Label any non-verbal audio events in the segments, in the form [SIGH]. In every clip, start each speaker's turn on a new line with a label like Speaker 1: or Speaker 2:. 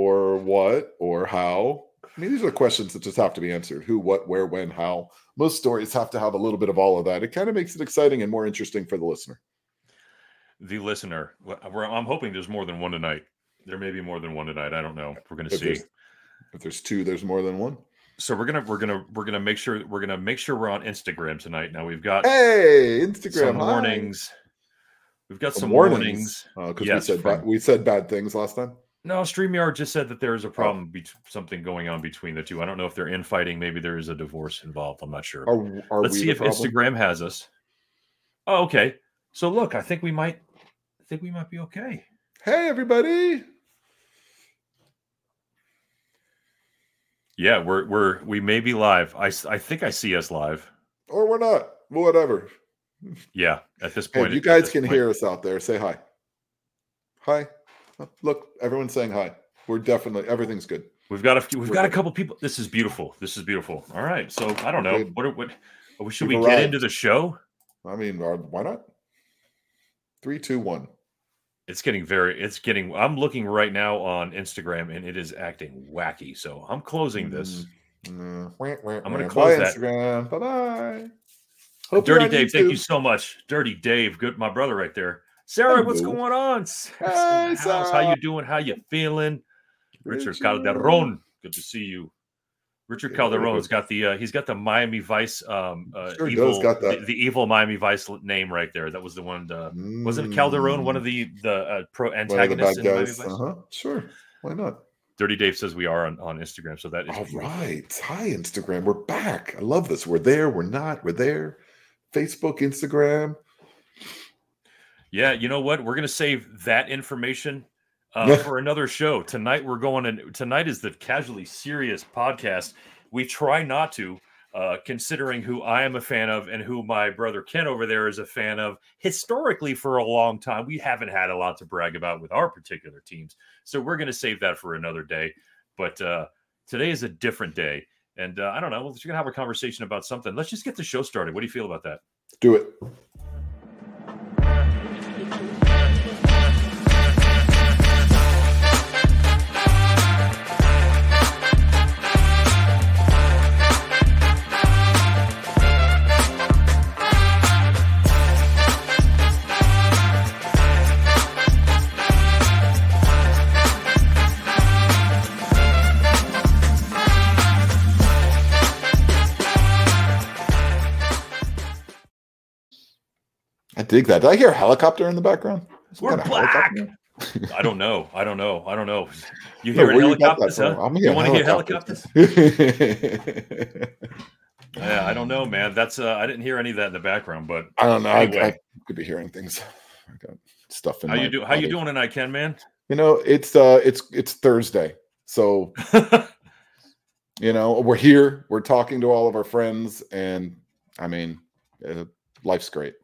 Speaker 1: or what or how. I mean, these are the questions that just have to be answered who, what, where, when, how. Most stories have to have a little bit of all of that. It kind of makes it exciting and more interesting for the listener.
Speaker 2: The listener. I'm hoping there's more than one tonight. There may be more than one tonight. I don't know. We're going to see.
Speaker 1: There's, if there's two, there's more than one.
Speaker 2: So we're gonna we're gonna we're gonna make sure we're gonna make sure we're on Instagram tonight. Now we've got
Speaker 1: hey Instagram
Speaker 2: some warnings. We've got some warnings
Speaker 1: because uh, yes, we said from, we said bad things last time.
Speaker 2: No, StreamYard just said that there is a oh. problem, be- something going on between the two. I don't know if they're infighting. Maybe there is a divorce involved. I'm not sure.
Speaker 1: Are, are
Speaker 2: Let's see if problem? Instagram has us. Oh, okay. So look, I think we might. I think we might be okay.
Speaker 1: Hey, everybody!
Speaker 2: Yeah, we're we're we may be live. I I think I see us live,
Speaker 1: or we're not. Whatever.
Speaker 2: Yeah, at this point,
Speaker 1: hey, you guys can point. hear us out there. Say hi. Hi. Look, everyone's saying hi. We're definitely everything's good.
Speaker 2: We've got a few, we've We're got good. a couple people. This is beautiful. This is beautiful. All right. So I don't know what what, what should we get into the show?
Speaker 1: I mean, uh, why not? Three, two, one.
Speaker 2: It's getting very. It's getting. I'm looking right now on Instagram, and it is acting wacky. So I'm closing this. Mm, mm, I'm going to close
Speaker 1: bye, that. Instagram. Bye
Speaker 2: bye. Dirty Dave, thank you so much. Dirty Dave, good, my brother right there. Sarah, what's going on? [LAUGHS] Hey, How you doing? How you feeling? Richard, Richard Calderon, good to see you. Richard Calderon's got the uh, he's got the Miami Vice um uh, sure evil the, the, evil Miami Vice name right there. That was the one. Uh, mm. Wasn't Calderon one of the the uh, pro antagonists in Miami Vice?
Speaker 1: Uh-huh. Sure, why not?
Speaker 2: Dirty Dave says we are on, on Instagram, so that is
Speaker 1: all beautiful. right. Hi, Instagram. We're back. I love this. We're there. We're not. We're there. Facebook, Instagram.
Speaker 2: Yeah, you know what? We're going to save that information uh, for another show. Tonight we're going and tonight is the casually serious podcast. We try not to, uh, considering who I am a fan of and who my brother Ken over there is a fan of. Historically, for a long time, we haven't had a lot to brag about with our particular teams, so we're going to save that for another day. But uh, today is a different day, and uh, I don't know. We're going to have a conversation about something. Let's just get the show started. What do you feel about that?
Speaker 1: Do it. Dig that. Did I hear a helicopter in the background?
Speaker 2: We're black. [LAUGHS] I don't know. I don't know. I don't know. You hear no, helicopters? Huh? I'm you want to hear helicopters? [LAUGHS] yeah, I don't know, man. That's uh, I didn't hear any of that in the background, but
Speaker 1: I don't know. Anyway. I, I, could be hearing things. I got stuff in.
Speaker 2: How you do? How you doing tonight, Ken? Man,
Speaker 1: you know it's uh it's it's Thursday, so [LAUGHS] you know we're here. We're talking to all of our friends, and I mean, uh, life's great.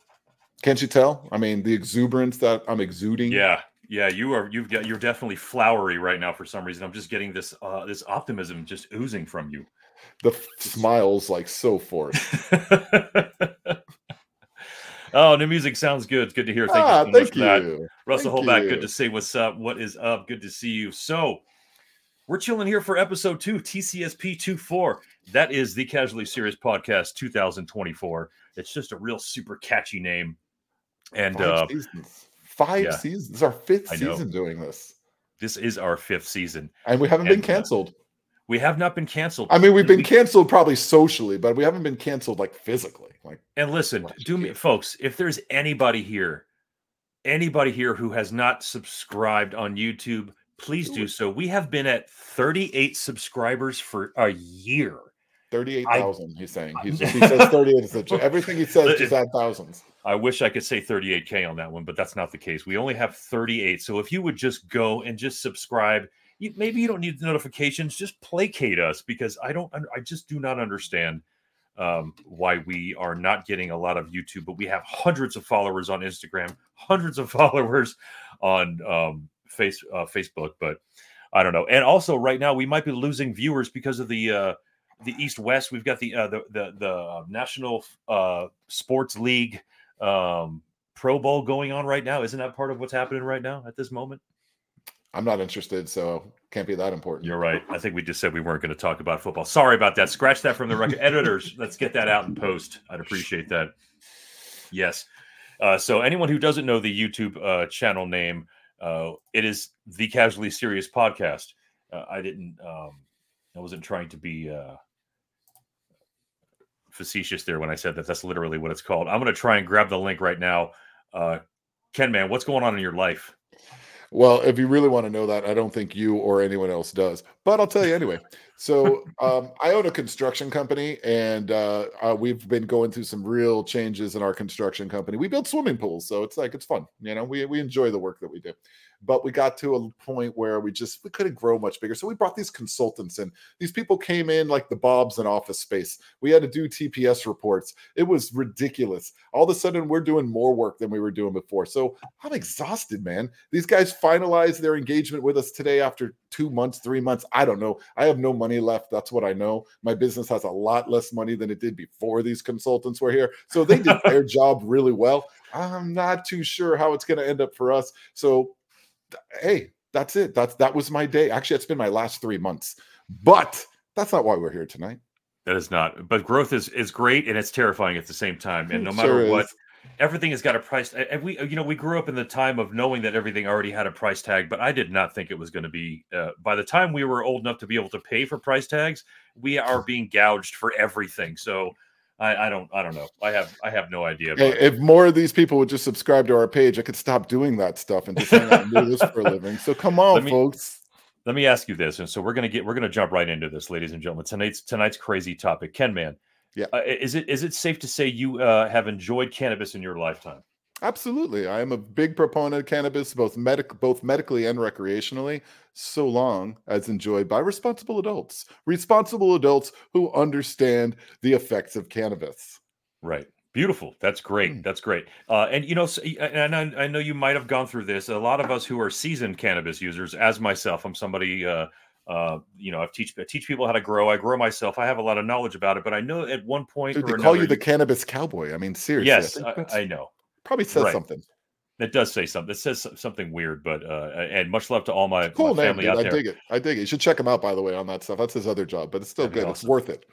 Speaker 1: Can't you tell? I mean, the exuberance that I'm exuding.
Speaker 2: Yeah, yeah, you are. You've got. You're definitely flowery right now for some reason. I'm just getting this uh, this optimism just oozing from you.
Speaker 1: The f- smiles like so forth. [LAUGHS]
Speaker 2: oh, the music sounds good. It's good to hear. Thank ah, you so thank you. That. Russell thank Holback, you. good to say what's up. What is up? Good to see you. So, we're chilling here for episode two, TCSP 24. That is the Casually Serious Podcast 2024. It's just a real super catchy name. And
Speaker 1: five
Speaker 2: uh,
Speaker 1: seasons. Five yeah. seasons. This is our fifth season doing this.
Speaker 2: This is our fifth season.
Speaker 1: And we haven't and, been uh, canceled. Uh,
Speaker 2: we have not been canceled.
Speaker 1: I mean, we've been canceled probably socially, but we haven't been canceled like physically. Like
Speaker 2: And listen, do me folks, if there's anybody here, anybody here who has not subscribed on YouTube, please do so. We have been at 38 subscribers for a year.
Speaker 1: 38,000, he's saying. He's, he [LAUGHS] says 38. everything he says just add thousands.
Speaker 2: I wish I could say 38K on that one, but that's not the case. We only have 38. So if you would just go and just subscribe, you, maybe you don't need the notifications, just placate us because I don't, I just do not understand um, why we are not getting a lot of YouTube, but we have hundreds of followers on Instagram, hundreds of [LAUGHS] followers on um, face uh, Facebook, but I don't know. And also, right now, we might be losing viewers because of the uh, the East West. We've got the uh, the the, the uh, National uh, Sports League um, Pro Bowl going on right now. Isn't that part of what's happening right now at this moment?
Speaker 1: I'm not interested, so can't be that important.
Speaker 2: You're right. I think we just said we weren't going to talk about football. Sorry about that. Scratch that from the record. Editors, [LAUGHS] let's get that out in post. I'd appreciate that. Yes. Uh, so anyone who doesn't know the YouTube uh, channel name, uh, it is the Casually Serious Podcast. Uh, I didn't. Um, I wasn't trying to be uh, facetious there when I said that. That's literally what it's called. I'm going to try and grab the link right now. Uh, Ken, man, what's going on in your life?
Speaker 1: Well, if you really want to know that, I don't think you or anyone else does, but I'll tell you anyway. So, [LAUGHS] um, I own a construction company, and uh, uh, we've been going through some real changes in our construction company. We build swimming pools, so it's like it's fun. You know, we we enjoy the work that we do but we got to a point where we just we couldn't grow much bigger. So we brought these consultants in. These people came in like the bobs in office space. We had to do tps reports. It was ridiculous. All of a sudden we're doing more work than we were doing before. So i'm exhausted man. These guys finalized their engagement with us today after two months three months. I don't know. I have no money left. That's what i know. My business has a lot less money than it did before these consultants were here. So they did [LAUGHS] their job really well. I'm not too sure how it's going to end up for us. So hey, that's it. That's that was my day. Actually, it's been my last three months. But that's not why we're here tonight.
Speaker 2: That is not. But growth is is great and it's terrifying at the same time. And [LAUGHS] no matter sure what, everything has got a price. And we, you know, we grew up in the time of knowing that everything already had a price tag. But I did not think it was going to be. Uh, by the time we were old enough to be able to pay for price tags, we are being gouged for everything. So I, I, don't I don't know. I have I have no idea.
Speaker 1: if more of these people would just subscribe to our page, I could stop doing that stuff and just hang out and do this for a [LAUGHS] living. So come on, me, folks.
Speaker 2: Let me ask you this, and so we're gonna get we're gonna jump right into this, ladies and gentlemen. Tonight's tonight's crazy topic, Ken Man.
Speaker 1: Yeah,
Speaker 2: uh, is it is it safe to say you uh, have enjoyed cannabis in your lifetime?
Speaker 1: Absolutely. I am a big proponent of cannabis, both medic both medically and recreationally, so long as enjoyed by responsible adults. Responsible adults who understand the effects of cannabis.
Speaker 2: Right. Beautiful. That's great. Mm. That's great. Uh, and you know, and I, I, know you might have gone through this. A lot of us who are seasoned cannabis users, as myself, I'm somebody. Uh, uh, you know, I teach I teach people how to grow. I grow myself. I have a lot of knowledge about it, but I know at one point
Speaker 1: Dude, they call you the cannabis cowboy. I mean, seriously.
Speaker 2: Yes, I, I, I know.
Speaker 1: Probably says right. something.
Speaker 2: It does say something. It says something weird, but uh, and much love to all my,
Speaker 1: cool
Speaker 2: my family name,
Speaker 1: out I there. I dig it. I dig it. You should check him out, by the way, on that stuff. That's his other job, but it's still That'd good. Awesome. It's worth it.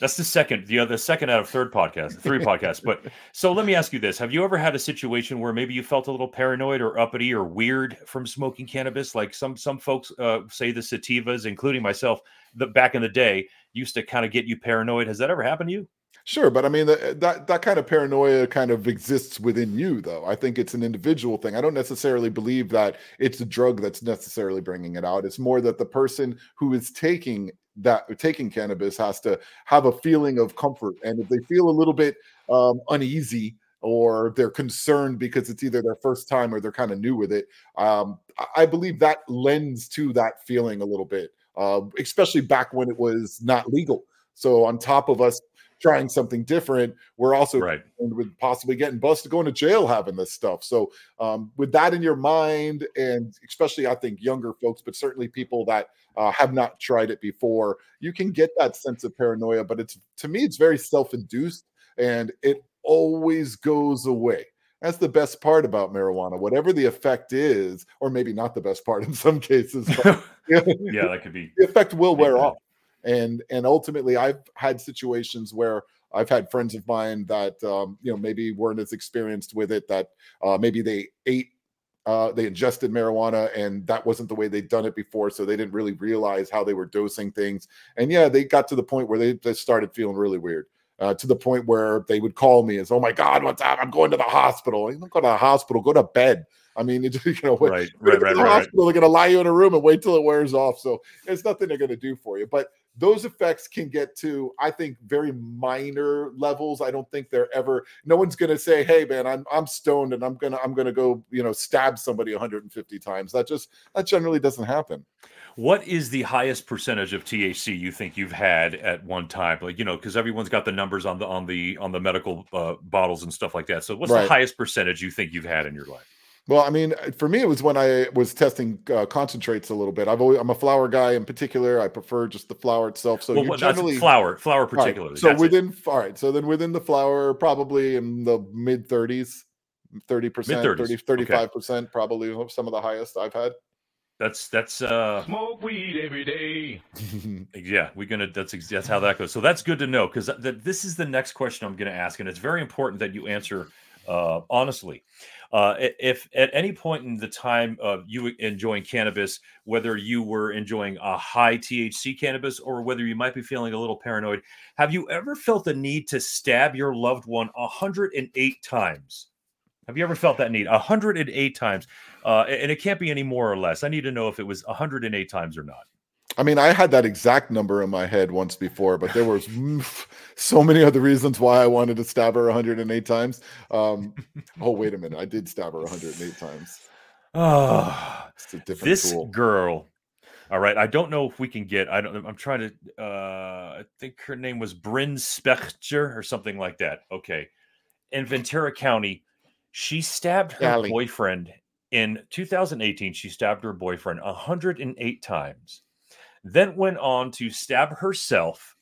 Speaker 2: That's the second, the other second out of third podcast, three [LAUGHS] podcasts. But so let me ask you this: Have you ever had a situation where maybe you felt a little paranoid or uppity or weird from smoking cannabis? Like some some folks uh, say the sativas, including myself, that back in the day used to kind of get you paranoid. Has that ever happened to you?
Speaker 1: Sure, but I mean the, that that kind of paranoia kind of exists within you, though. I think it's an individual thing. I don't necessarily believe that it's a drug that's necessarily bringing it out. It's more that the person who is taking that taking cannabis has to have a feeling of comfort, and if they feel a little bit um, uneasy or they're concerned because it's either their first time or they're kind of new with it, um, I believe that lends to that feeling a little bit, uh, especially back when it was not legal. So on top of us trying something different, we're also
Speaker 2: right.
Speaker 1: with possibly getting busted, going to jail, having this stuff. So, um, with that in your mind, and especially I think younger folks, but certainly people that uh, have not tried it before, you can get that sense of paranoia. But it's to me, it's very self-induced, and it always goes away. That's the best part about marijuana. Whatever the effect is, or maybe not the best part in some cases.
Speaker 2: But, [LAUGHS] [LAUGHS] yeah, that could be.
Speaker 1: The effect will wear off and and ultimately i've had situations where i've had friends of mine that um, you know maybe weren't as experienced with it that uh, maybe they ate uh, they ingested marijuana and that wasn't the way they'd done it before so they didn't really realize how they were dosing things and yeah they got to the point where they just started feeling really weird uh, to the point where they would call me and say, "Oh my God, what's up? I'm going to the hospital." You don't go to the hospital, go to bed. I mean, [LAUGHS] you know,
Speaker 2: right, right, right,
Speaker 1: the
Speaker 2: right,
Speaker 1: hospital, they're going to lie you in a room and wait till it wears off. So it's nothing they're going to do for you. But those effects can get to i think very minor levels. I don't think they're ever no one's going to say hey man i'm i'm stoned and i'm going to i'm going to go you know stab somebody 150 times. That just that generally doesn't happen.
Speaker 2: What is the highest percentage of thc you think you've had at one time? Like you know because everyone's got the numbers on the on the on the medical uh, bottles and stuff like that. So what's right. the highest percentage you think you've had in your life
Speaker 1: well, I mean, uh, for me, it was when I was testing uh, concentrates a little bit. I've always, I'm a flower guy in particular. I prefer just the flower itself. So well, you generally
Speaker 2: flower, flower particularly.
Speaker 1: Right, so within, it. all right. So then within the flower, probably in the mid 30s, 30 percent, 30, 35 percent, probably some of the highest I've had.
Speaker 2: That's that's uh
Speaker 3: Smoke weed every day. [LAUGHS]
Speaker 2: yeah, we're gonna that's ex- that's how that goes. So that's good to know because th- this is the next question I'm gonna ask, and it's very important that you answer uh honestly. Uh, if at any point in the time of you enjoying cannabis, whether you were enjoying a high THC cannabis or whether you might be feeling a little paranoid, have you ever felt the need to stab your loved one 108 times? Have you ever felt that need 108 times? Uh, and it can't be any more or less. I need to know if it was 108 times or not.
Speaker 1: I mean, I had that exact number in my head once before, but there was [LAUGHS] so many other reasons why I wanted to stab her 108 times. Um, [LAUGHS] oh, wait a minute. I did stab her 108 times.
Speaker 2: Oh,
Speaker 1: It's a different
Speaker 2: this
Speaker 1: tool.
Speaker 2: girl. All right, I don't know if we can get. I don't. I'm trying to. Uh, I think her name was Bryn Spector or something like that. Okay, in Ventura County, she stabbed her
Speaker 1: Golly.
Speaker 2: boyfriend in 2018. She stabbed her boyfriend 108 times, then went on to stab herself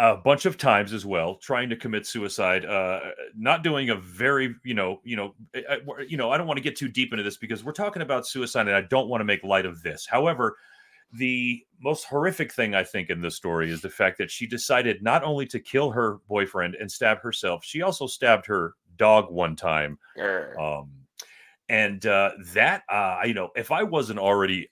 Speaker 2: a bunch of times as well, trying to commit suicide. Uh, not doing a very, you know, you know, I- I- you know. I don't want to get too deep into this because we're talking about suicide, and I don't want to make light of this. However, the most horrific thing I think in this story is the fact that she decided not only to kill her boyfriend and stab herself, she also stabbed her dog one time. Um, and uh, that, uh, you know, if I wasn't already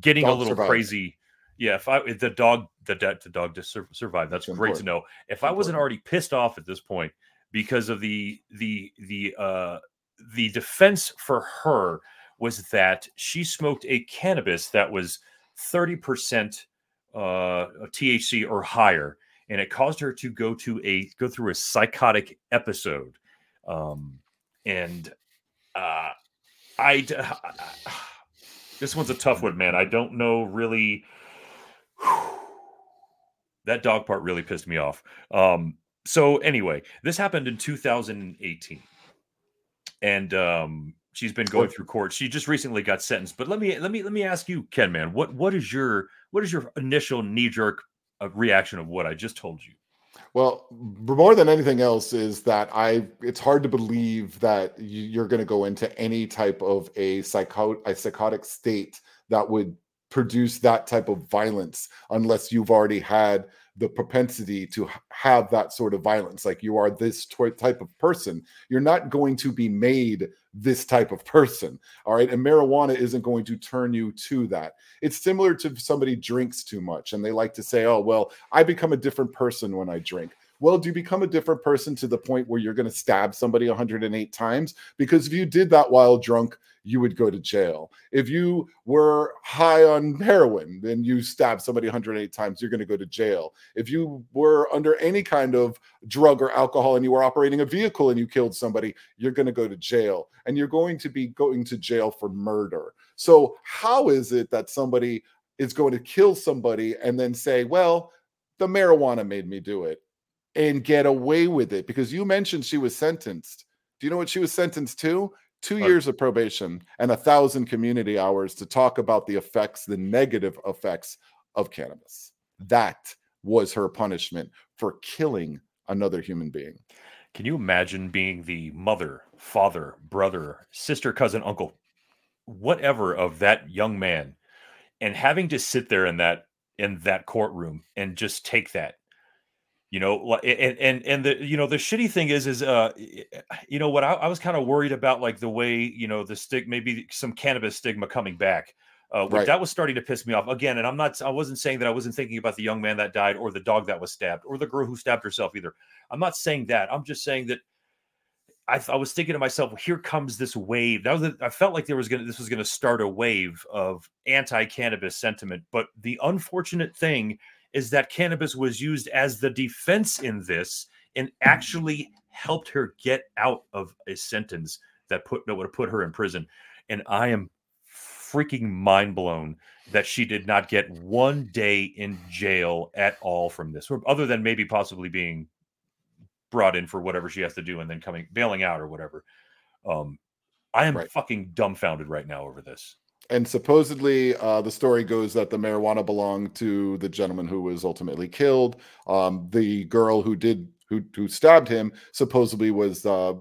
Speaker 2: getting a little
Speaker 1: survived.
Speaker 2: crazy, yeah, if I if the dog the the dog just sur- survived, that's
Speaker 1: It's
Speaker 2: great to know. If I wasn't
Speaker 1: important.
Speaker 2: already pissed off at this point because of the the the uh the defense for her was that she smoked a cannabis that was 30% uh THC or higher and it caused her to go to a go through a psychotic episode um and uh i d- [SIGHS] this one's a tough one man. I don't know really [SIGHS] that dog part really pissed me off. Um so anyway this happened in 2018 and um she's been going through court. She just recently got sentenced. But let me let me let me ask you ken man what what is your what is your initial knee-jerk uh, reaction of what i just told you
Speaker 1: Well, more than anything else is that I it's hard to believe that you- you're going to go into any type of a psycho a psychotic state that would produce that type of violence unless you've already had the propensity to have that sort of violence like you are this type of person. You're not going to be made this type of person all right? And marijuana isn't going to turn you to that. It's similar to somebody drinks too much and they like to say oh well I become a different person when I drink. Well, do you become a different person to the point where you're going to stab somebody 108 times? Because if you did that while drunk, you would go to jail. If you were high on heroin, then you stab somebody 108 times, you're going to go to jail. If you were under any kind of drug or alcohol and you were operating a vehicle and you killed somebody, you're going to go to jail. And you're going to be going to jail for murder. So, how is it that somebody is going to kill somebody and then say, well, the marijuana made me do it and get away with it because you mentioned she was sentenced. Do you know what she was sentenced to? Two years of probation and a thousand community hours to talk about the effects, the negative effects of cannabis. That was her punishment for killing another human being.
Speaker 2: Can you imagine being the mother, father, brother, sister, cousin, uncle, whatever of that young man and having to sit there in that in that courtroom and just take that you know and and and the you know the shitty thing is is uh you know what i, I was kind of worried about like the way you know the stick maybe some cannabis stigma coming back uh
Speaker 1: Right.
Speaker 2: that was starting to piss me off again and i'm not i wasn't saying that i wasn't thinking about the young man that died or the dog that was stabbed or the girl who stabbed herself either i'm not saying that i'm just saying that I, I was thinking to myself, well, here comes this wave. That was a, I felt like there was gonna this was gonna start a wave of anti-cannabis sentiment. But the unfortunate thing is that cannabis was used as the defense in this and actually helped her get out of a sentence that put that would have put her in prison. And I am freaking mind blown that she did not get one day in jail at all from this, other than maybe possibly being brought in for whatever she has to do and then coming bailing out or whatever. Um, I am
Speaker 1: Right.
Speaker 2: fucking dumbfounded right now over this.
Speaker 1: And supposedly, uh, the story goes that the marijuana belonged to the gentleman who was ultimately killed. Um, the girl who did who who stabbed him supposedly was uh,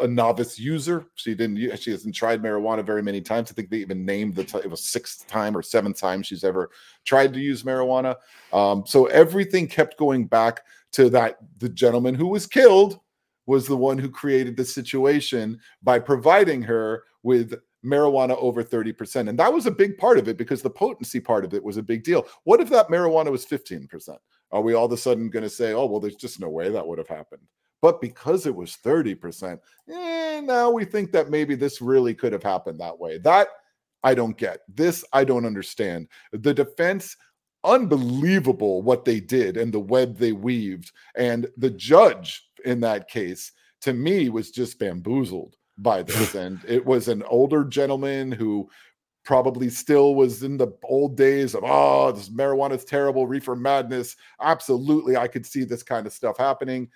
Speaker 1: a, novice user. She didn't she hasn't tried marijuana very many times. I think they even named the t- it was sixth time or seventh time she's ever tried to use marijuana. Um, so everything kept going back to that the gentleman who was killed was the one who created the situation by providing her with marijuana over 30%. And that was a big part of it because the potency part of it was a big deal. What if that marijuana was 15%? Are we all of a sudden going to say, oh, well, there's just no way that would have happened? But because it was 30%, eh, now we think that maybe this really could have happened that way. That I don't get. This I don't understand. The defense, unbelievable what they did and the web they weaved. And the judge in that case, to me, was just bamboozled by this. [LAUGHS] and it was an older gentleman who probably still was in the old days of oh this marijuana is terrible reefer madness absolutely i could see this kind of stuff happening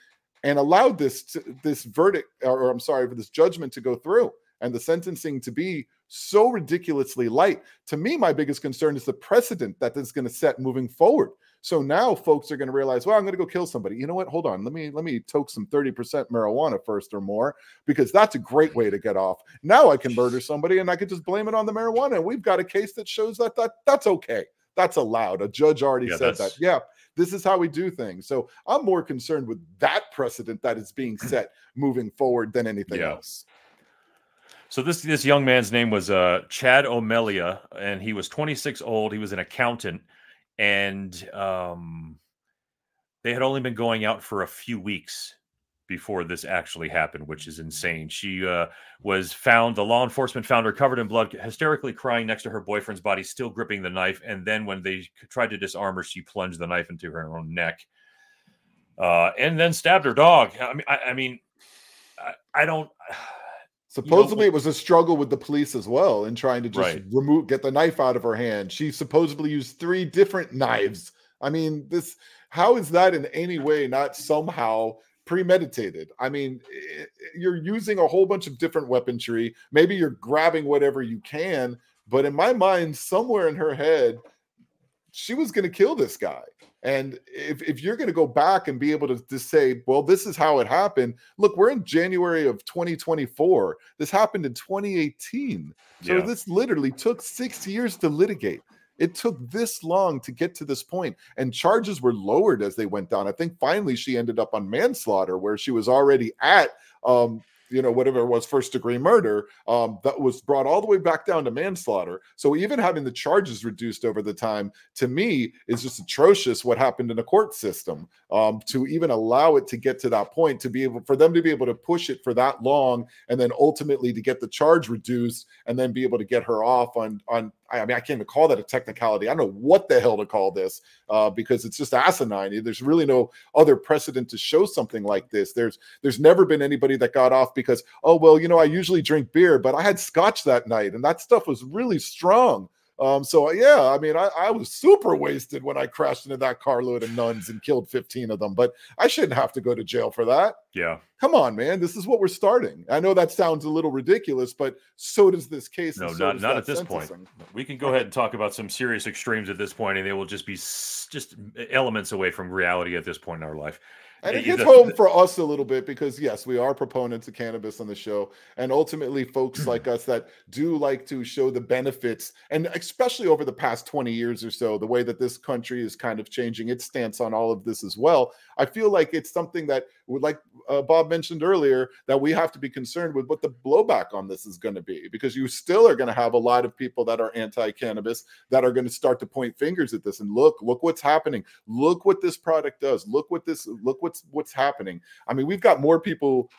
Speaker 1: and allowed this to, this verdict or, or i'm sorry for this judgment to go through and the sentencing to be so ridiculously light to me my biggest concern is the precedent that this is going to set moving forward so now folks are going to realize, well, I'm going to go kill somebody. You know what? Hold on. Let me let me toke some 30% marijuana first or more because that's a great way to get off. Now I can murder somebody and I could just blame it on the marijuana. And we've got a case that shows that that that's okay. That's allowed. A judge already
Speaker 2: Yeah,
Speaker 1: said that. Yeah, this is how we do things. So I'm more concerned with that precedent that is being [CLEARS THROAT] set moving forward than anything
Speaker 2: Yeah.
Speaker 1: else.
Speaker 2: So this this young man's name was uh, Chad O'Melia, and he was 26 old. He was an accountant, and um, they had only been going out for a few weeks before this actually happened, which is insane. She uh, was found. The law enforcement found her covered in blood, hysterically crying next to her boyfriend's body, still gripping the knife. And then when they tried to disarm her, she plunged the knife into her own neck, uh, and then stabbed her dog. I mean, I, I mean, I, I don't.
Speaker 1: Supposedly, it was a struggle with the police as well in trying to just
Speaker 2: Right.
Speaker 1: remove, get the knife out of her hand. She supposedly used three different knives. I mean, this, how is that in any way not somehow premeditated? I mean, you're using a whole bunch of different weaponry. Maybe you're grabbing whatever you can, but in my mind, somewhere in her head, she was going to kill this guy. And if, if you're going to go back and be able to just say, well, this is how it happened. Look, we're in January of 2024. This happened in 2018. So
Speaker 2: Yeah.
Speaker 1: this literally took six years to litigate. It took this long to get to this point, and charges were lowered as they went down. I think finally she ended up on manslaughter, where she was already at, um, you know, whatever it was, first degree murder. Um, that was brought all the way back down to manslaughter. So even having the charges reduced over the time, to me, is just atrocious. What happened in the court system um, to even allow it to get to that point, to be able for them to be able to push it for that long, and then ultimately to get the charge reduced, and then be able to get her off on on. I mean, I can't even call that a technicality. I don't know what the hell to call this uh, because it's just asinine. There's really no other precedent to show something like this. There's there's never been anybody that got off because oh well, you know, I usually drink beer, but I had scotch that night, and that stuff was really strong. Um, so yeah, I mean, I, I was super wasted when I crashed into that carload of nuns and killed 15 of them, but I shouldn't have to go to jail for that.
Speaker 2: Yeah.
Speaker 1: Come on, man. This is what we're starting. I know that sounds a little ridiculous, but so does this case.
Speaker 2: No,
Speaker 1: so
Speaker 2: not not at this point. We can go ahead and talk about some serious extremes at this point, and they will just be just elements away from reality at this point in our life.
Speaker 1: And it hits home for us a little bit because yes, we are proponents of cannabis on the show, and ultimately, folks like us that do like to show the benefits, and especially over the past twenty years or so, the way that this country is kind of changing its stance on all of this as well. I feel like it's something that like uh, Bob mentioned earlier, that we have to be concerned with what the blowback on this is going to be, because you still are going to have a lot of people that are anti-cannabis that are going to start to point fingers at this and look, look what's happening, look what this product does, look what this, look what's what's happening. I mean, we've got more people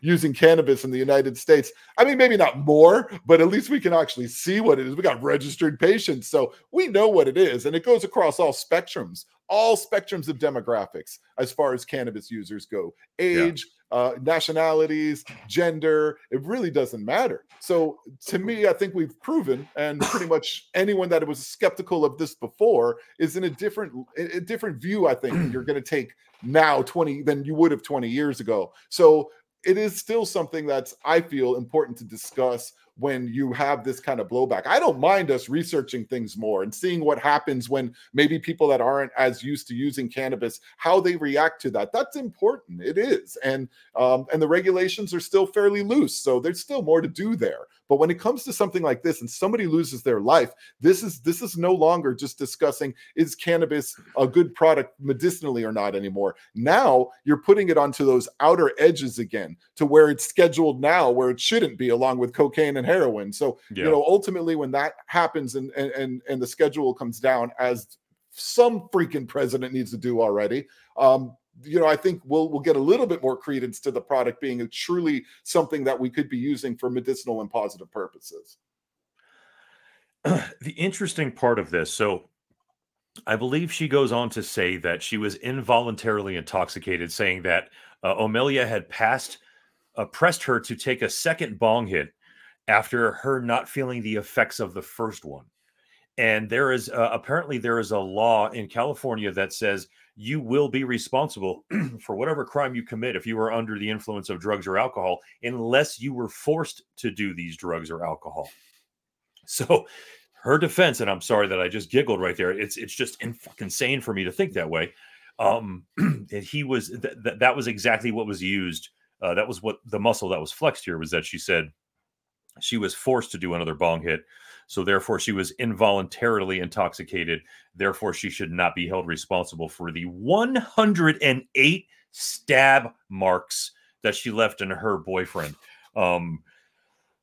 Speaker 1: using cannabis in the United States. I mean, maybe not more, but at least we can actually see what it is. We got registered patients, so we know what it is, and it goes across all spectrums, all spectrums of demographics as far as cannabis users go. Age, uh, nationalities, gender, it really doesn't matter. So to me, I think we've proven, and [LAUGHS] pretty much anyone that was skeptical of this before is in a different, a different view. I think you're going to [CLEARS THROAT] take now 20 than you would have 20 years ago. So it is still something that's I feel important to discuss when you have this kind of blowback. I don't mind us researching things more and seeing what happens when maybe people that aren't as used to using cannabis, how they react to that. That's important. It is. And um, and the regulations are still fairly loose. So there's still more to do there. But when it comes to something like this and somebody loses their life, this is this is no longer just discussing is cannabis a good product medicinally or not anymore. Now you're putting it onto those outer edges again to where it's scheduled now where it shouldn't be along with cocaine and heroin. So,
Speaker 2: Yeah.
Speaker 1: you know, ultimately when that happens and and and, and the schedule comes down as some freaking president needs to do already. Um, you know, I think we'll we'll get a little bit more credence to the product being a truly something that we could be using for medicinal and positive purposes. [CLEARS THROAT]
Speaker 2: the interesting part of this so i believe she goes on to say that she was involuntarily intoxicated saying that uh, O'Melia had passed uh, pressed her to take a second bong hit after her not feeling the effects of the first one and there is uh, apparently there is a law in california that says you will be responsible [CLEARS THROAT] for whatever crime you commit if you are under the influence of drugs or alcohol unless you were forced to do these drugs or alcohol so her defense, and I'm sorry that I just giggled right there. It's it's just insane for me to think that way. Um, [CLEARS THROAT] he was th- th- that was exactly what was used. Uh, that was what the muscle that was flexed here was that she said she was forced to do another bong hit, so therefore she was involuntarily intoxicated. Therefore, she should not be held responsible for the 108 stab marks that she left in her boyfriend. Um,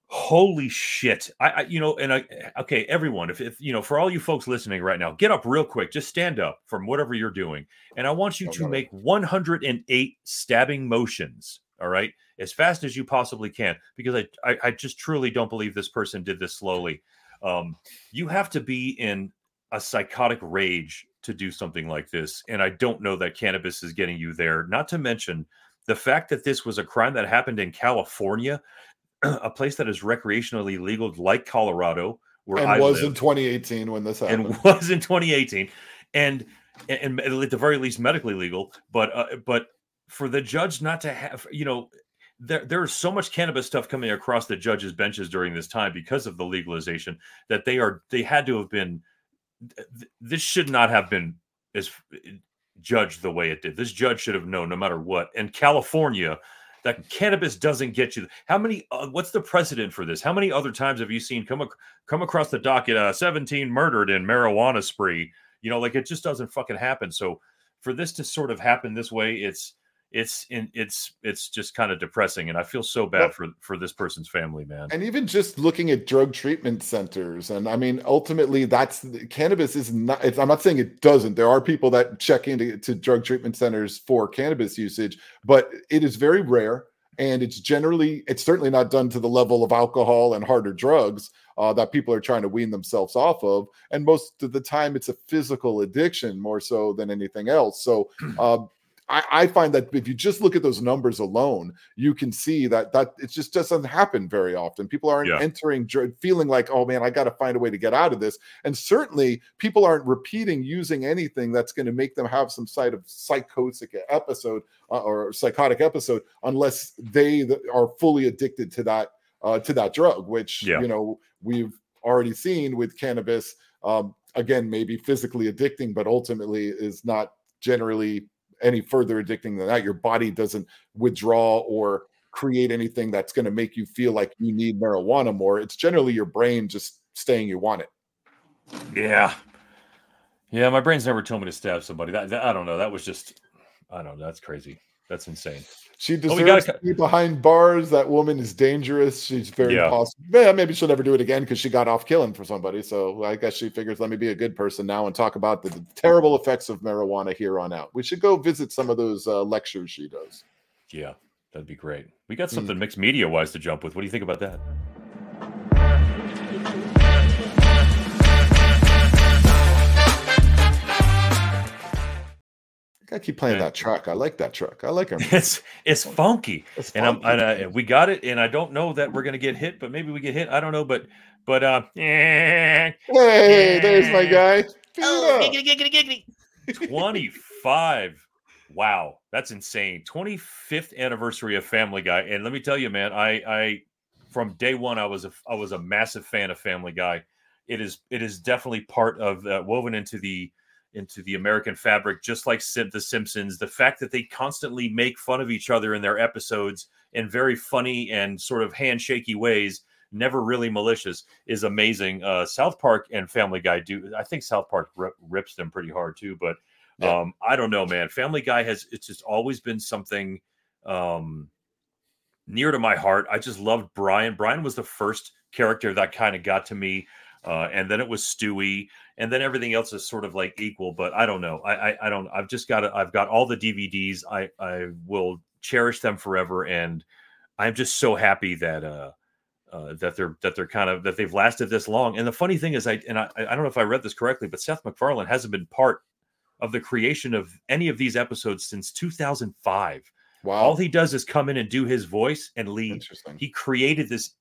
Speaker 2: holy shit. I, I you know and i okay everyone if, if you know for all you folks listening right now get up real quick. Just stand up from whatever you're doing. And i want you to make 108 stabbing motions all right as fast as you possibly can because i i, I just truly don't believe this person did this slowly um you have to be in a psychotic rage to do something like this and i don't know that cannabis is getting you there not to mention the fact that this was a crime that happened in california [CLEARS THROAT] a place that is recreationally legal, like Colorado, where
Speaker 1: and
Speaker 2: I
Speaker 1: was
Speaker 2: live,
Speaker 1: in 2018 when this happened.
Speaker 2: and was in 2018, and, and and at the very least medically legal. But uh, but for the judge not to have, you know, there there's so much cannabis stuff coming across the judges' benches during this time because of the legalization that they are they had to have been. This should not have been as judged the way it did. This judge should have known, no matter what. And California that cannabis doesn't get you. How many? Uh, what's the precedent for this? How many other times have you seen come come across the docket? Uh, Seventeen murdered in marijuana spree. You know, like it just doesn't fucking happen. So for this to sort of happen this way, it's it's in it's it's just kind of depressing, and I feel so bad for for this person's family, man.
Speaker 1: and even just looking at drug treatment centers and i mean ultimately that's cannabis is not it's, i'm not saying it doesn't there are people that check into to drug treatment centers for cannabis usage but it is very rare and it's generally it's certainly not done to the level of alcohol and harder drugs uh, that people are trying to wean themselves off of and most of the time it's a physical addiction more so than anything else so [CLEARS THROAT] uh, I, I find that if you just look at those numbers alone, you can see that that it just doesn't happen very often. People aren't
Speaker 2: Yeah.
Speaker 1: entering feeling like, oh man, I got to find a way to get out of this. And certainly, people aren't repeating using anything that's going to make them have some side of psychotic episode uh, or psychotic episode, unless they are fully addicted to that uh, to that drug, which
Speaker 2: Yeah.
Speaker 1: you know we've already seen with cannabis. Um, again, maybe physically addicting, but ultimately is not generally any further addicting than that. Your body doesn't withdraw or create anything that's going to make you feel like you need marijuana more. It's generally your brain just saying you want it.
Speaker 2: Yeah, yeah. My brain's never told me to stab somebody. That, that- I don't know. That was just I don't know. That's crazy. That's insane.
Speaker 1: She
Speaker 2: Oh,
Speaker 1: deserves
Speaker 2: we gotta
Speaker 1: to be behind bars. That woman is dangerous. She's very
Speaker 2: Yeah.
Speaker 1: possible. Yeah, maybe she'll never do it again because she got off killing for somebody. So I guess she figures, let me be a good person now and talk about the, the terrible effects of marijuana here on out. We should go visit some of those uh, lectures she does.
Speaker 2: Yeah, that'd be great. We got
Speaker 1: Mm.
Speaker 2: something mixed media wise to jump with. What do you think about that?
Speaker 1: Gotta keep playing
Speaker 2: Okay.
Speaker 1: that track. I like that track. I like her. [LAUGHS]
Speaker 2: It's it's funky.
Speaker 1: It's
Speaker 2: and I'm
Speaker 1: funky.
Speaker 2: and, uh, we got it, and I don't know that we're gonna get hit, but maybe we get hit. I don't know, but but uh, [LAUGHS]
Speaker 1: Hey, there's my guy.
Speaker 4: Oh, giggity, giggity, giggity.
Speaker 2: 25. Wow, that's insane. 25th anniversary of Family Guy, and let me tell you, man, I I from day one, I was a I was a massive fan of Family Guy. It is it is definitely part of uh, woven into the into the American fabric, just like The Simpsons. The fact that they constantly make fun of each other in their episodes in very funny and sort of handshaky ways, never really malicious, is amazing. Uh, South Park and Family Guy do. I think South Park rip, rips them pretty hard too, but
Speaker 1: Yeah.
Speaker 2: um, I don't know, man. Family Guy has it's just always been something um, near to my heart. I just loved Brian. Brian was the first character that kind of got to me. Uh, and then it was Stewie, and then everything else is sort of like equal. But I don't know. I I, I don't. I've just got. I've got all the DVDs. I I will cherish them forever, and I'm just so happy that uh, uh that they're that they're kind of that they've lasted this long. And the funny thing is, I and I I don't know if I read this correctly, but Seth MacFarlane hasn't been part of the creation of any of these episodes since 2005.
Speaker 1: Wow.
Speaker 2: All he does is come in and do his voice and leave.
Speaker 1: Interesting.
Speaker 2: He created this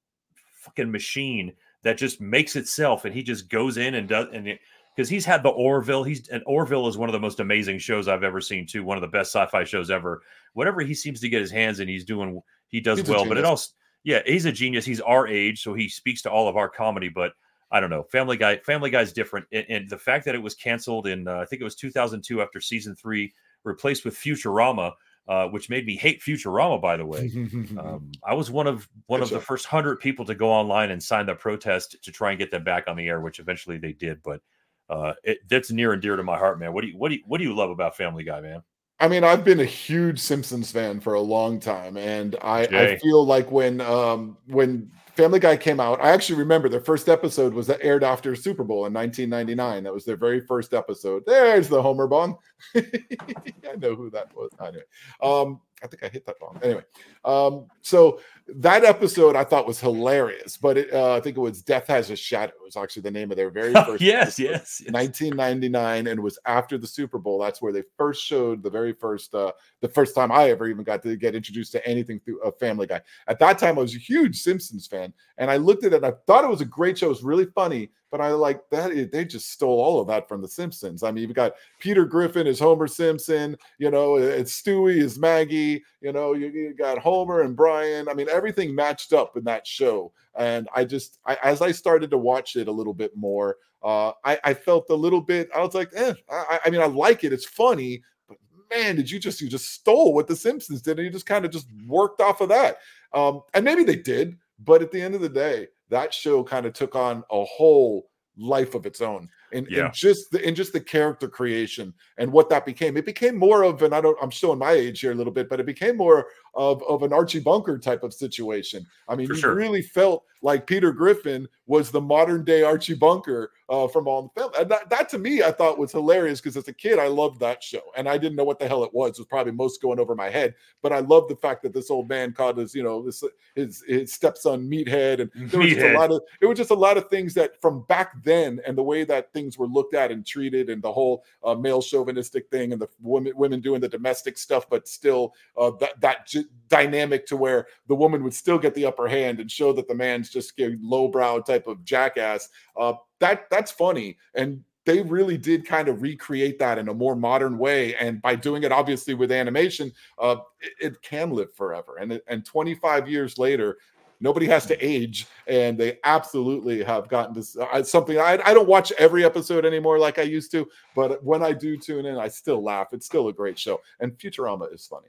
Speaker 2: fucking machine that just makes itself, and he just goes in and does and because he's had the Orville. He's and Orville is one of the most amazing shows I've ever seen too. One of the best sci-fi shows ever. Whatever he seems to get his hands in, he's doing. He does
Speaker 1: He's
Speaker 2: well, but it also yeah, he's a genius. He's our age, so he speaks to all of our comedy. But I don't know, Family Guy. Family Guy's different, and, and the fact that it was canceled in uh, I think it was 2002 after season three, replaced with Futurama, uh, which made me hate Futurama. By the way, um, [LAUGHS] I was one of one
Speaker 1: Good
Speaker 2: of the first hundred people to go online and sign the protest to try and get them back on the air, which eventually they did. But uh, it, that's near and dear to my heart, man. What do you what do you what do you love about Family Guy, man?
Speaker 1: I mean, I've been a huge Simpsons fan for a long time, and I, I feel like when um, when Family Guy came out, I actually remember their first episode was that aired after Super Bowl in 1999. That was their very first episode. There's the Homer bong. [LAUGHS] I know who that was. Anyway, um, I think I hit that wrong. Anyway, um, so that episode I thought was hilarious, but it, uh, I think it was Death Has a Shadow. It was actually the name of their very [LAUGHS] first.
Speaker 2: yes,
Speaker 1: episode.
Speaker 2: yes, yes.
Speaker 1: 1999 and it was after the super bowl that's where they first showed the very first uh the first time i ever even got to get introduced to anything through a family guy at that time i was a huge simpsons fan and i looked at it and i thought it was a great show it was really funny but i like that they just stole all of that from the simpsons i mean you've got peter griffin as homer simpson you know it's stewie as maggie you know you, you got homer and brian i mean everything matched up in that show and i just I, as i started to watch it a little bit more uh, I, I felt a little bit. I was like, eh, I, I mean, I like it. It's funny, but man, did you just you just stole what the Simpsons did, and you just kind of just worked off of that. Um, and maybe they did, but at the end of the day, that show kind of took on a whole life of its own and,
Speaker 2: Yeah.
Speaker 1: in just the in just the character creation and what that became. It became more of an I don't I'm showing my age here a little bit, but it became more of, of an Archie Bunker type of situation. I mean,
Speaker 2: For
Speaker 1: you
Speaker 2: sure.
Speaker 1: really felt like Peter Griffin was the modern day Archie Bunker uh, from the Family. And that, that to me, I thought was hilarious because as a kid, I loved that show. And I didn't know what the hell it was. It was probably most going over my head. But I loved the fact that this old man called his, you know, this his his stepson Meathead. And there was just a lot of it was just a lot of things that from back then and the way that things were looked at and treated and the whole uh, male chauvinistic thing and the women women doing the domestic stuff, but still uh, that that dynamic to where the woman would still get the upper hand and show that the man's just a lowbrow type of jackass. Uh, that that's funny. And they really did kind of recreate that in a more modern way. And by doing it obviously with animation uh, it, it can live forever. And and 25 years later nobody has to age and they absolutely have gotten this uh, something I, I don't watch every episode anymore like i used to but when i do tune in i still laugh. It's still a great show. And futurama is funny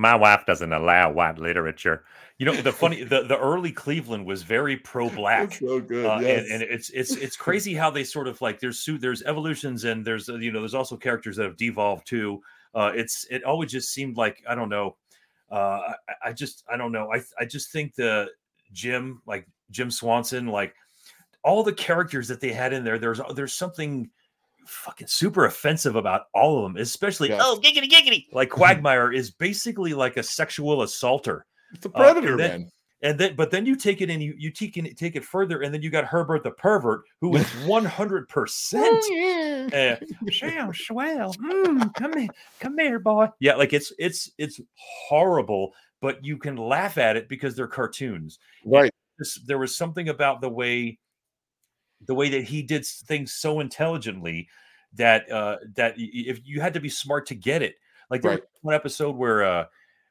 Speaker 2: My wife doesn't allow white literature. You know, the funny, the, the early Cleveland was very pro-black.
Speaker 1: So good
Speaker 2: Uh,
Speaker 1: yes.
Speaker 2: and, and it's it's it's [LAUGHS] crazy how they sort of like there's there's evolutions and there's uh, you know there's also characters that have devolved too. Uh, it's it always just seemed like I don't know. Uh, I, I just I don't know. I I just think the Jim like Jim Swanson like all the characters that they had in there. There's there's something fucking super offensive about all of them, especially
Speaker 1: Yes.
Speaker 2: oh giggity giggity like [LAUGHS] Quagmire is basically like a sexual assaulter.
Speaker 1: it's a
Speaker 2: uh,
Speaker 1: predator
Speaker 2: and then-
Speaker 1: man
Speaker 2: And then, but then you take it and you you take it take it further, and then you got Herbert the pervert, who is [LAUGHS] one hundred percent. uh, Sounds swell. Mm, come here, come here, boy. Yeah, like it's it's it's horrible, but you can laugh at it because they're cartoons.
Speaker 1: right
Speaker 2: This, there was something about the way the way that he did things so intelligently that uh that if you had to be smart to get it. Like there
Speaker 1: Right.
Speaker 2: was one episode where uh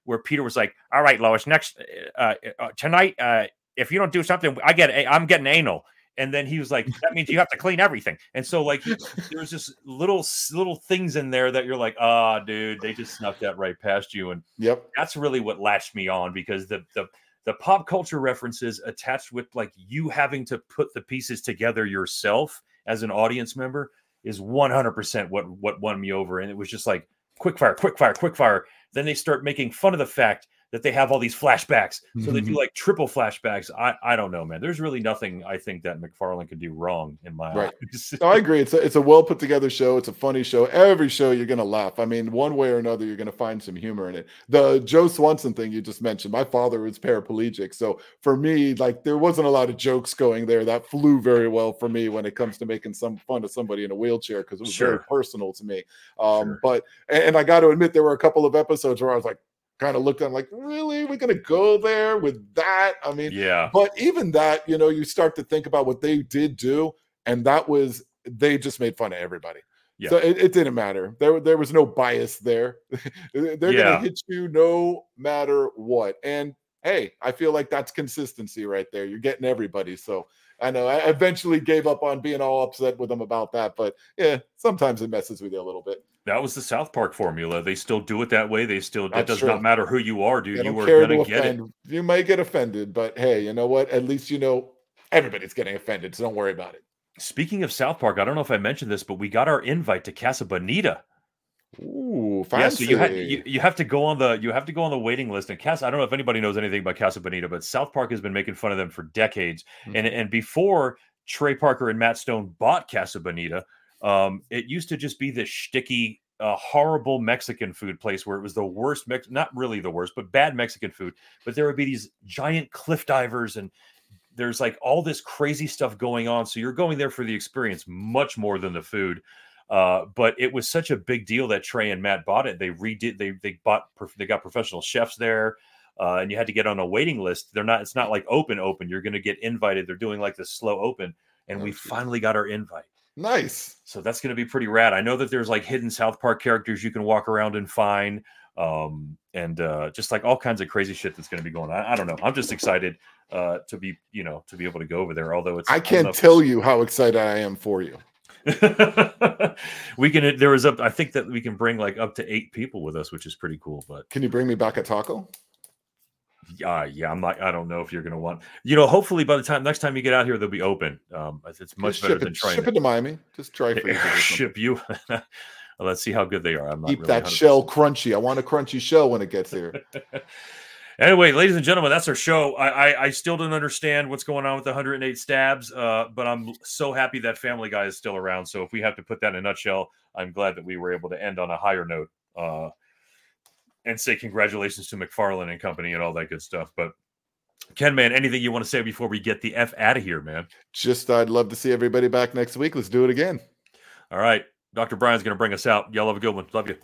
Speaker 2: where Peter was like, "All right, Lois, next uh, uh tonight uh if you don't do something, I get a- I'm getting anal. And then he was like, that means you have to clean everything. And so like he- there was [LAUGHS] just little little things in there that you're like, ah, dude, they just snuck that right past you. And
Speaker 1: Yep.
Speaker 2: that's really what latched me on because the the the pop culture references attached with like you having to put the pieces together yourself as an audience member is 100% what what won me over. And it was just like quick fire quick fire quick fire. Then they start making fun of the fact that they have all these flashbacks so they do like triple flashbacks i i don't know man there's really nothing i think that MacFarlane could do wrong in my
Speaker 1: Right.
Speaker 2: eyes
Speaker 1: No, I agree. It's a, it's a well put together show. It's a funny show. Every show you're gonna laugh. I mean, one way or another, you're gonna find some humor in it. The Joe Swanson thing you just mentioned. My father was paraplegic, so for me, like there wasn't a lot of jokes going there. That flew very well for me when it comes to making some fun of somebody in a wheelchair because it was very personal to me. Um,
Speaker 2: Sure.
Speaker 1: But and, and I got to admit, there were a couple of episodes where I was like, kind of looked at, like, really, we're gonna go there with that? I mean,
Speaker 2: yeah
Speaker 1: but even that, you know, you start to think about what they did do, and that was they just made fun of everybody.
Speaker 2: Yeah.
Speaker 1: So it, it didn't matter. There, there was no bias there. [LAUGHS] They're
Speaker 2: Yeah.
Speaker 1: gonna hit you no matter what. And hey, I feel like that's consistency right there. You're getting everybody. So I know I eventually gave up on being all upset with them about that, but yeah, sometimes it messes with you a little bit.
Speaker 2: that was the south park formula they still do it that way they still it does
Speaker 1: true.
Speaker 2: not matter who you are dude you are gonna
Speaker 1: to
Speaker 2: get it.
Speaker 1: You might get offended, but hey, you know what? At least you know everybody's getting offended, so don't worry about it.
Speaker 2: Speaking of South Park, I don't know if I mentioned this, but we got our invite to Casa Bonita.
Speaker 1: Ooh,
Speaker 2: Yeah, so you, had, you you have to go on the you have to go on the waiting list. And Casa, I don't know if anybody knows anything about Casa Bonita, but South Park has been making fun of them for decades.
Speaker 1: Hmm.
Speaker 2: And and before Trey Parker and Matt Stone bought Casa Bonita, um, it used to just be this shticky, uh, horrible Mexican food place where it was the worst, Mex- not really the worst, but bad Mexican food. But there would be these giant cliff divers and there's like all this crazy stuff going on. So you're going there for the experience much more than the food. Uh, but it was such a big deal that Trey and Matt bought it. They redid. They they bought. They got professional chefs there, uh, and you had to get on a waiting list. They're not. It's not like open open. You're going to get invited. They're doing like this slow open, and
Speaker 1: Oh,
Speaker 2: we finally got our invite.
Speaker 1: nice.
Speaker 2: So that's going to be pretty rad. I know that there's like hidden South Park characters you can walk around and find, um, and uh, just like all kinds of crazy shit that's going to be going on. I, don't know. I'm just excited uh, to be, you know, to be able to go over there. Although it's
Speaker 1: I can't tell you how excited I am for you. [LAUGHS]
Speaker 2: we can. There was up. I think that we can bring like up to eight people with us, which is pretty cool. But
Speaker 1: Can you bring me back a taco?
Speaker 2: yeah, yeah, I'm not. I don't know if you're going to want. You know, hopefully by the time next time you get out here, they'll be open. Um, it's- much
Speaker 1: Just
Speaker 2: better than
Speaker 1: it,
Speaker 2: trying
Speaker 1: ship
Speaker 2: to
Speaker 1: it to Miami. Just try for it or [LAUGHS] something.
Speaker 2: ship you. [LAUGHS] well, let's see how good they are. I'm not
Speaker 1: Keep
Speaker 2: really
Speaker 1: that
Speaker 2: 100%
Speaker 1: shell crunchy. I want a crunchy shell when it gets here.
Speaker 2: Anyway, ladies and gentlemen, that's our show. I, I I still don't understand what's going on with the 108 stabs, uh, but I'm so happy that Family Guy is still around. So if we have to put that in a nutshell, I'm glad that we were able to end on a higher note uh, and say congratulations to MacFarlane and company and all that good stuff. But Ken, man, anything you want to say before we get the f out of here, man?
Speaker 1: Just I'd love to see everybody back next week. Let's do it again.
Speaker 2: All right, Dr. Brian's going to bring us out. Y'all have a good one. Love you.